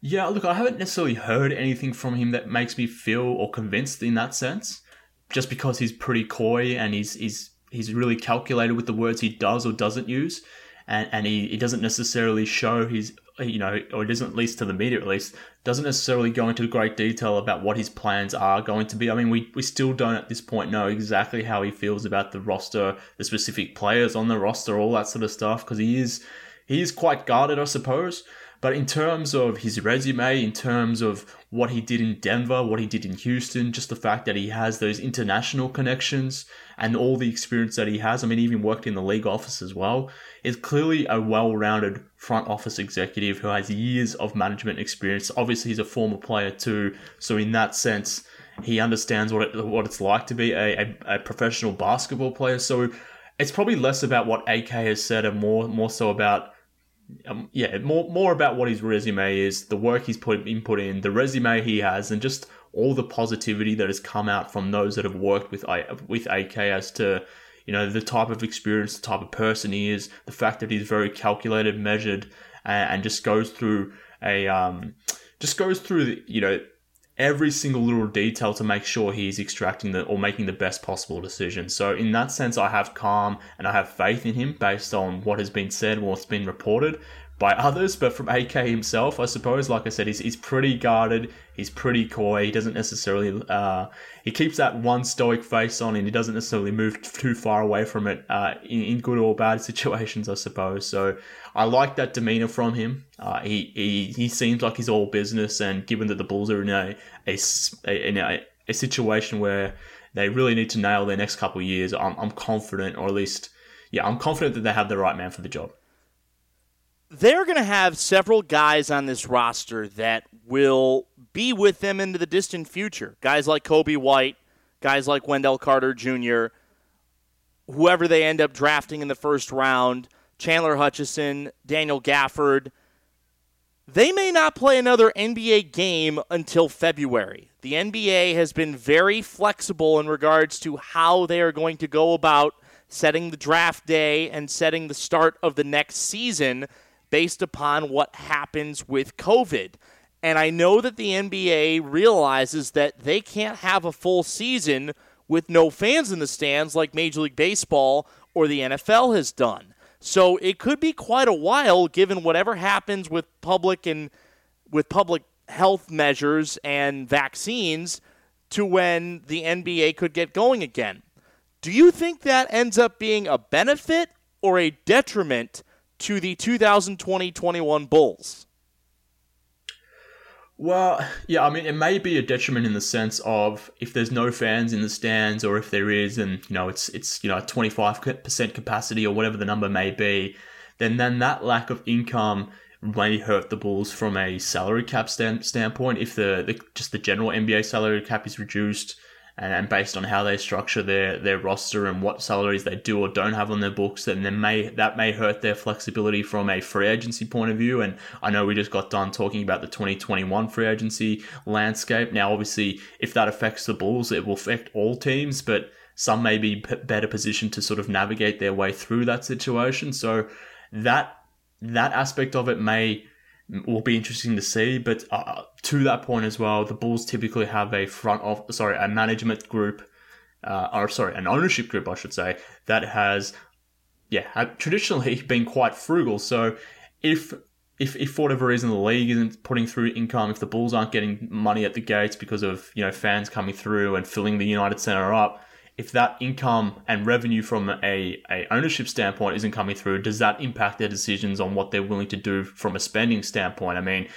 Yeah, look, I haven't necessarily heard anything from him that makes me feel or convinced in that sense. Just because he's pretty coy and he's he's he's really calculated with the words he does or doesn't use and, and he, he doesn't necessarily show his you know, or doesn't at least to the media at least, doesn't necessarily go into great detail about what his plans are going to be. I mean, we, we still don't at this point know exactly how he feels about the roster, the specific players on the roster, all that sort of stuff, because he is he is quite guarded, I suppose. But in terms of his resume, in terms of what he did in Denver, what he did in Houston, just the fact that he has those international connections and all the experience that he has, I mean, he even worked in the league office as well, is clearly a well rounded front office executive who has years of management experience. Obviously, he's a former player too. So, in that sense, he understands what it, what it's like to be a, a, a professional basketball player. So, it's probably less about what AK has said and more more so about um, yeah, more more about what his resume is, the work he's put input in, the resume he has, and just all the positivity that has come out from those that have worked with with AK as to you know the type of experience, the type of person he is, the fact that he's very calculated, measured, and, and just goes through a um, just goes through the, you know every single little detail to make sure he's extracting the or making the best possible decision. So in that sense, I have calm and I have faith in him based on what has been said, what's been reported by others, but from AK himself, I suppose, like I said, he's, he's pretty guarded, he's pretty coy, he doesn't necessarily, uh, he keeps that one stoic face on and he doesn't necessarily move too far away from it uh, in, in good or bad situations, I suppose. So I like that demeanor from him. Uh, he, he, he seems like he's all business, and given that the Bulls are in a, a, a, in a, a situation where they really need to nail their next couple of years, I'm, I'm confident, or at least, yeah, I'm confident that they have the right man for the job they're going to have several guys on this roster that will be with them into the distant future. Guys like Coby White, guys like Wendell Carter Jr., whoever they end up drafting in the first round, Chandler Hutchison, Daniel Gafford. They may not play another NBA game until February. The NBA has been very flexible in regards to how they are going to go about setting the draft day and setting the start of the next season based upon what happens with COVID. And I know that the NBA realizes that they can't have a full season with no fans in the stands like Major League Baseball or the NFL has done. So it could be quite a while given whatever happens with public and with public health measures and vaccines to when the NBA could get going again. Do you think that ends up being a benefit or a detriment to the 2020-21 Bulls? Well, yeah, I mean, it may be a detriment in the sense of if there's no fans in the stands, or if there is, and you know, it's it's you know, 25% capacity or whatever the number may be, then then that lack of income may hurt the Bulls from a salary cap stand, standpoint. If the, the just the general NBA salary cap is reduced, and, based on how they structure their their roster and what salaries they do or don't have on their books, then they may that may hurt their flexibility from a free agency point of view. And I know we just got done talking about the 2021 free agency landscape. Now, obviously, if that affects the Bulls, it will affect all teams, but some may be better positioned to sort of navigate their way through that situation. So that that aspect of it may will be interesting to see. But uh, to that point as well, the Bulls typically have a front of sorry a management group, uh, or sorry an ownership group I should say that has yeah traditionally been quite frugal. So if if, if for whatever reason the league isn't putting through income, if the Bulls aren't getting money at the gates because of you know fans coming through and filling the United Center up, if that income and revenue from a, a ownership standpoint isn't coming through, does that impact their decisions on what they're willing to do from a spending standpoint? I mean,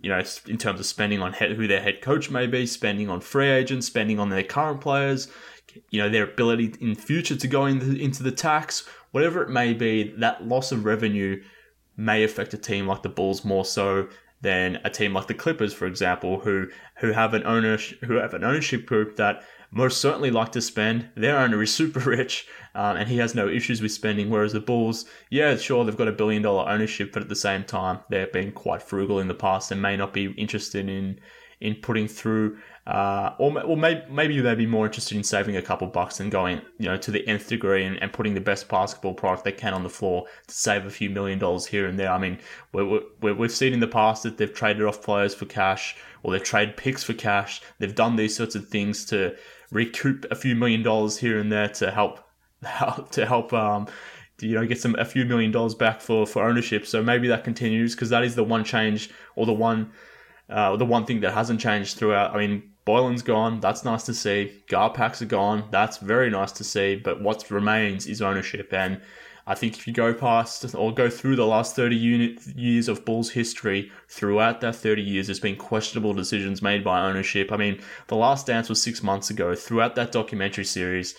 you know, in terms of spending on head, who their head coach may be, spending on free agents, spending on their current players, you know, their ability in future to go in the, into the tax, whatever it may be, that loss of revenue may affect a team like the Bulls more so than a team like the Clippers, for example, who who have an ownership who have an ownership group that most certainly like to spend. Their owner is super rich, um, and he has no issues with spending. Whereas the Bulls, yeah, sure, they've got a billion dollar ownership, but at the same time, they've been quite frugal in the past and may not be interested in in putting through uh, or, or maybe, maybe they'd be more interested in saving a couple bucks and going, you know, to the nth degree and, and putting the best basketball product they can on the floor to save a few million dollars here and there. I mean, we we've seen in the past that they've traded off players for cash or they've traded picks for cash. They've done these sorts of things to recoup a few million dollars here and there to help, to help, um, you know, get some a few million dollars back for for ownership. So maybe that continues because that is the one change or the one. Uh, the one thing that hasn't changed throughout, I mean, Boylen's gone. That's nice to see. Garpax are gone. That's very nice to see. But what remains is ownership. And I think if you go past or go through the last 30 unit, years of Bulls history, throughout that 30 years, there's been questionable decisions made by ownership. I mean, The Last Dance was six months ago. Throughout that documentary series,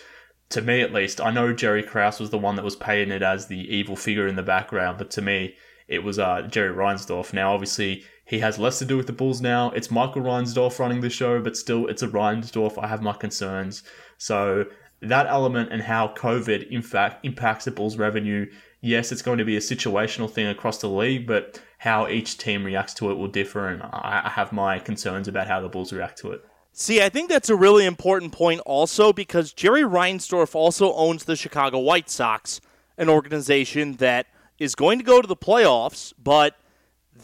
to me at least, I know Jerry Krause was the one that was painted as the evil figure in the background, but to me, it was uh, Jerry Reinsdorf. Now, obviously, he has less to do with the Bulls now. It's Michael Reinsdorf running the show, but still, it's a Reinsdorf. I have my concerns. So that element and how COVID, in fact, impacts the Bulls' revenue. Yes, it's going to be a situational thing across the league, but how each team reacts to it will differ, and I have my concerns about how the Bulls react to it. See, I think that's a really important point also because Jerry Reinsdorf also owns the Chicago White Sox, an organization that is going to go to the playoffs, but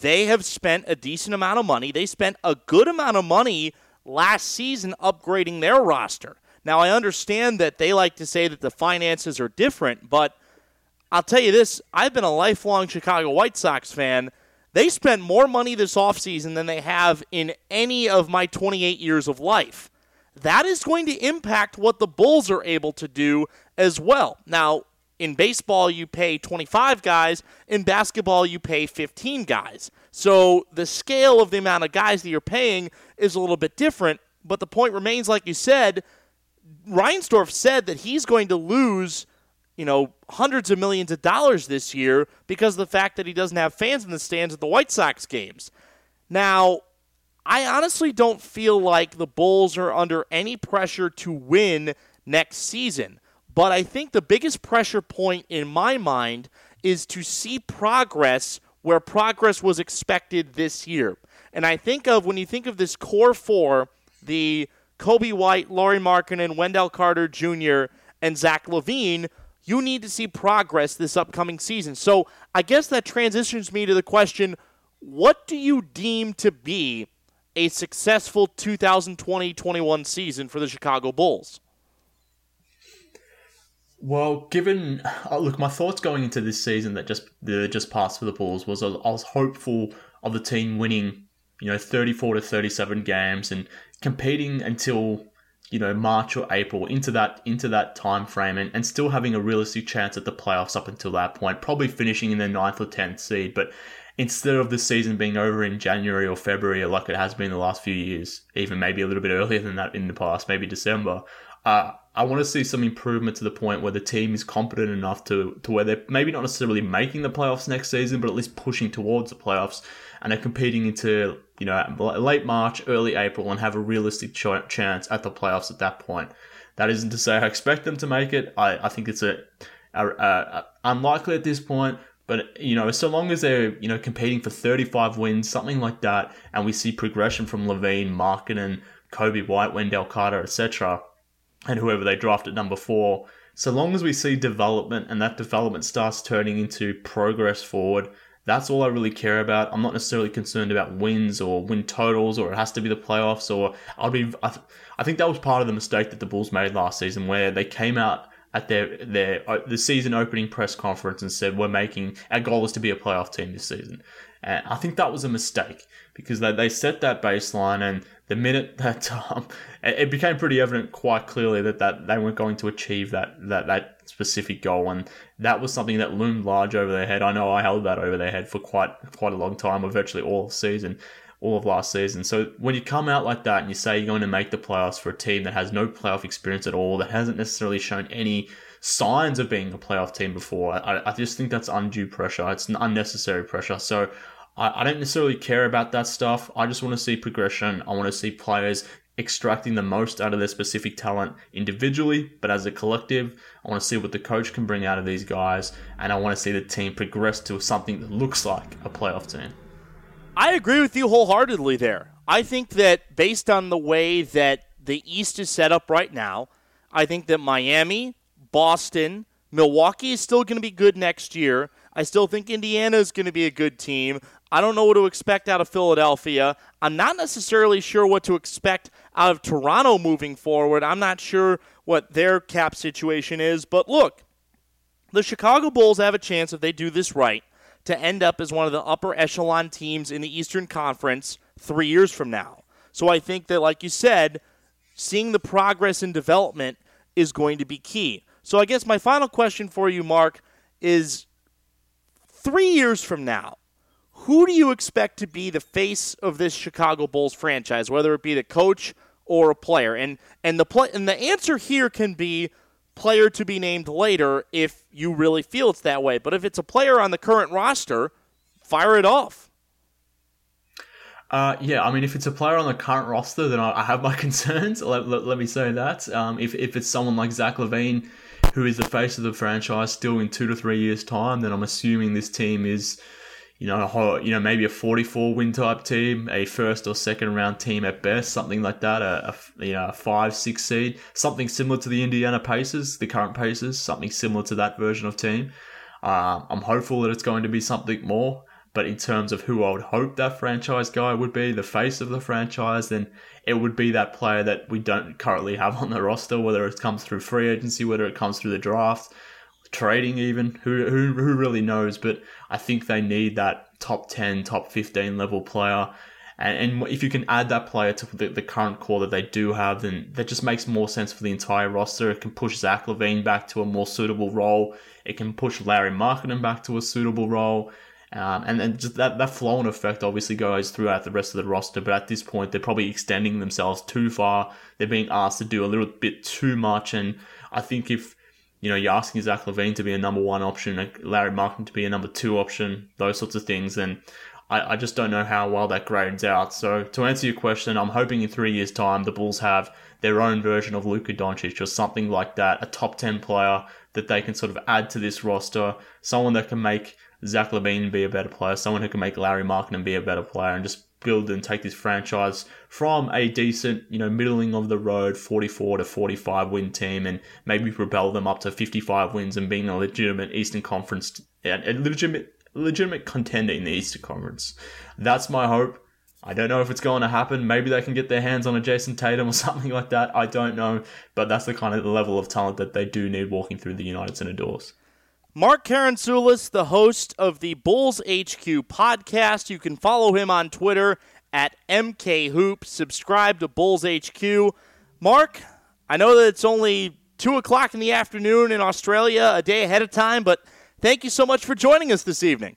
they have spent a decent amount of money. They spent a good amount of money last season upgrading their roster. Now, I understand that they like to say that the finances are different, but I'll tell you this I've been a lifelong Chicago White Sox fan. They spent more money this offseason than they have in any of my 28 years of life. That is going to impact what the Bulls are able to do as well. Now, in baseball, you pay 25 guys. In basketball, you pay 15 guys. So the scale of the amount of guys that you're paying is a little bit different. But the point remains, like you said, Reinsdorf said that he's going to lose, you know, hundreds of millions of dollars this year because of the fact that he doesn't have fans in the stands at the White Sox games. Now, I honestly don't feel like the Bulls are under any pressure to win next season. But I think the biggest pressure point in my mind is to see progress where progress was expected this year. And I think of when you think of this core four, the Coby White, Lauri Markkanen, Wendell Carter Jr., and Zach Levine, you need to see progress this upcoming season. So I guess that transitions me to the question what do you deem to be a successful 2020 21 season for the Chicago Bulls? Well, given uh, look, my thoughts going into this season that just the just passed for the Bulls was I was hopeful of the team winning, you know, thirty four to thirty seven games and competing until you know March or April into that into that time frame and, and still having a realistic chance at the playoffs up until that point, probably finishing in the ninth or tenth seed, but instead of the season being over in January or February like it has been the last few years, even maybe a little bit earlier than that in the past, maybe December. Uh, I want to see some improvement to the point where the team is competent enough to, to where they're maybe not necessarily making the playoffs next season, but at least pushing towards the playoffs and are competing into you know late March, early April, and have a realistic ch- chance at the playoffs at that point. That isn't to say I expect them to make it. I, I think it's a, a, a, a unlikely at this point. But you know, so long as they're you know competing for 35 wins, something like that, and we see progression from LaVine, Markkanen, Coby White, Wendell Carter, etc and whoever they draft at number four. So long as we see development and that development starts turning into progress forward, that's all I really care about. I'm not necessarily concerned about wins or win totals or it has to be the playoffs or I'll be. I, th- I think that was part of the mistake that the Bulls made last season where they came out at their their uh, the season opening press conference and said we're making our goal is to be a playoff team this season. And I think that was a mistake because they, they set that baseline, and the minute that um, it became pretty evident quite clearly that, that they weren't going to achieve that, that, that specific goal, and that was something that loomed large over their head. I know I held that over their head for quite quite a long time, or virtually all season, all of last season. So when you come out like that and you say you're going to make the playoffs for a team that has no playoff experience at all, that hasn't necessarily shown any signs of being a playoff team before, I, I just think that's undue pressure. It's unnecessary pressure. So I, I don't necessarily care about that stuff. I just want to see progression. I want to see players extracting the most out of their specific talent individually, but as a collective, I want to see what the coach can bring out of these guys, and I want to see the team progress to something that looks like a playoff team. I agree with you wholeheartedly there. I think that based on the way that the East is set up right now, I think that Miami, Boston, Milwaukee is still going to be good next year. I still think Indiana is going to be a good team. I don't know what to expect out of Philadelphia. I'm not necessarily sure what to expect out of Toronto moving forward. I'm not sure what their cap situation is. But look, the Chicago Bulls have a chance if they do this right to end up as one of the upper echelon teams in the Eastern Conference three years from now. So I think that, like you said, seeing the progress and development is going to be key. So I guess my final question for you, Mark, is three years from now, who do you expect to be the face of this Chicago Bulls franchise, whether it be the coach or a player? And and the play and the answer here can be player to be named later if you really feel it's that way. But if it's a player on the current roster, fire it off. Uh, yeah, I mean, if it's a player on the current roster, then I, have my concerns. Let, let, let me say that. Um, if, if it's someone like Zach LaVine, who is the face of the franchise still in two to three years' time, then I'm assuming this team is you know, you know, maybe a 44 win type team, a first or second round team at best, something like that, a, a, you know, a five, six seed, something similar to the Indiana Pacers, the current Pacers, something similar to that version of team. Uh, I'm hopeful that it's going to be something more, but in terms of who I would hope that franchise guy would be, the face of the franchise, then it would be that player that we don't currently have on the roster, whether it comes through free agency, whether it comes through the draft trading even. Who, who, who really knows? But I think they need that top 10, top 15 level player. And, and if you can add that player to the, the current core that they do have, then that just makes more sense for the entire roster. It can push Zach LaVine back to a more suitable role. It can push Lauri Markkanen back to a suitable role. Um, and and just that, that flow and effect obviously goes throughout the rest of the roster, but at this point they're probably extending themselves too far. They're being asked to do a little bit too much, and I think if you know, you're asking Zach LaVine to be a number one option, Lauri Markkanen to be a number two option, those sorts of things, and I, I just don't know how well that grades out. So to answer your question, I'm hoping in three years' time the Bulls have their own version of Luka Doncic or something like that, a top ten player that they can sort of add to this roster, someone that can make Zach LaVine be a better player, someone who can make Lauri Markkanen be a better player, and just build and take this franchise from a decent, you know, middling of the road 44 to 45 win team and maybe propel them up to 55 wins and being a legitimate Eastern Conference, a legitimate, legitimate contender in the Eastern Conference. That's my hope. I don't know if it's going to happen. Maybe they can get their hands on a Jayson Tatum or something like that. I don't know. But that's the kind of level of talent that they do need walking through the United Center doors. Mark Karantzoulis, the host of the Bulls HQ podcast. You can follow him on Twitter at MK MKHoop. Subscribe to Bulls HQ. Mark, I know that it's only 2 o'clock in the afternoon in Australia, a day ahead of time, but thank you so much for joining us this evening.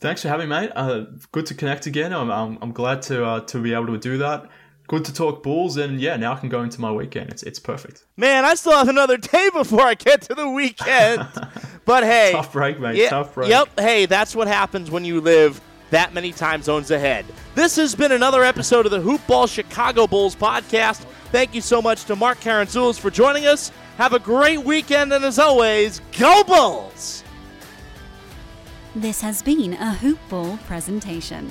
Thanks for having me, mate. Uh, good to connect again. I'm, I'm, I'm glad to, uh, to be able to do that good to talk Bulls, and yeah, now I can go into my weekend. It's it's perfect. Man, I still have another day before I get to the weekend. but hey, tough break, mate. Yeah, tough break. Yep. Hey, that's what happens when you live that many time zones ahead. This has been another episode of the Hoop Ball Chicago Bulls podcast. Thank you so much to Mark Karantzoulis for joining us. Have a great weekend, and as always, go Bulls! This has been a Hoop Ball presentation.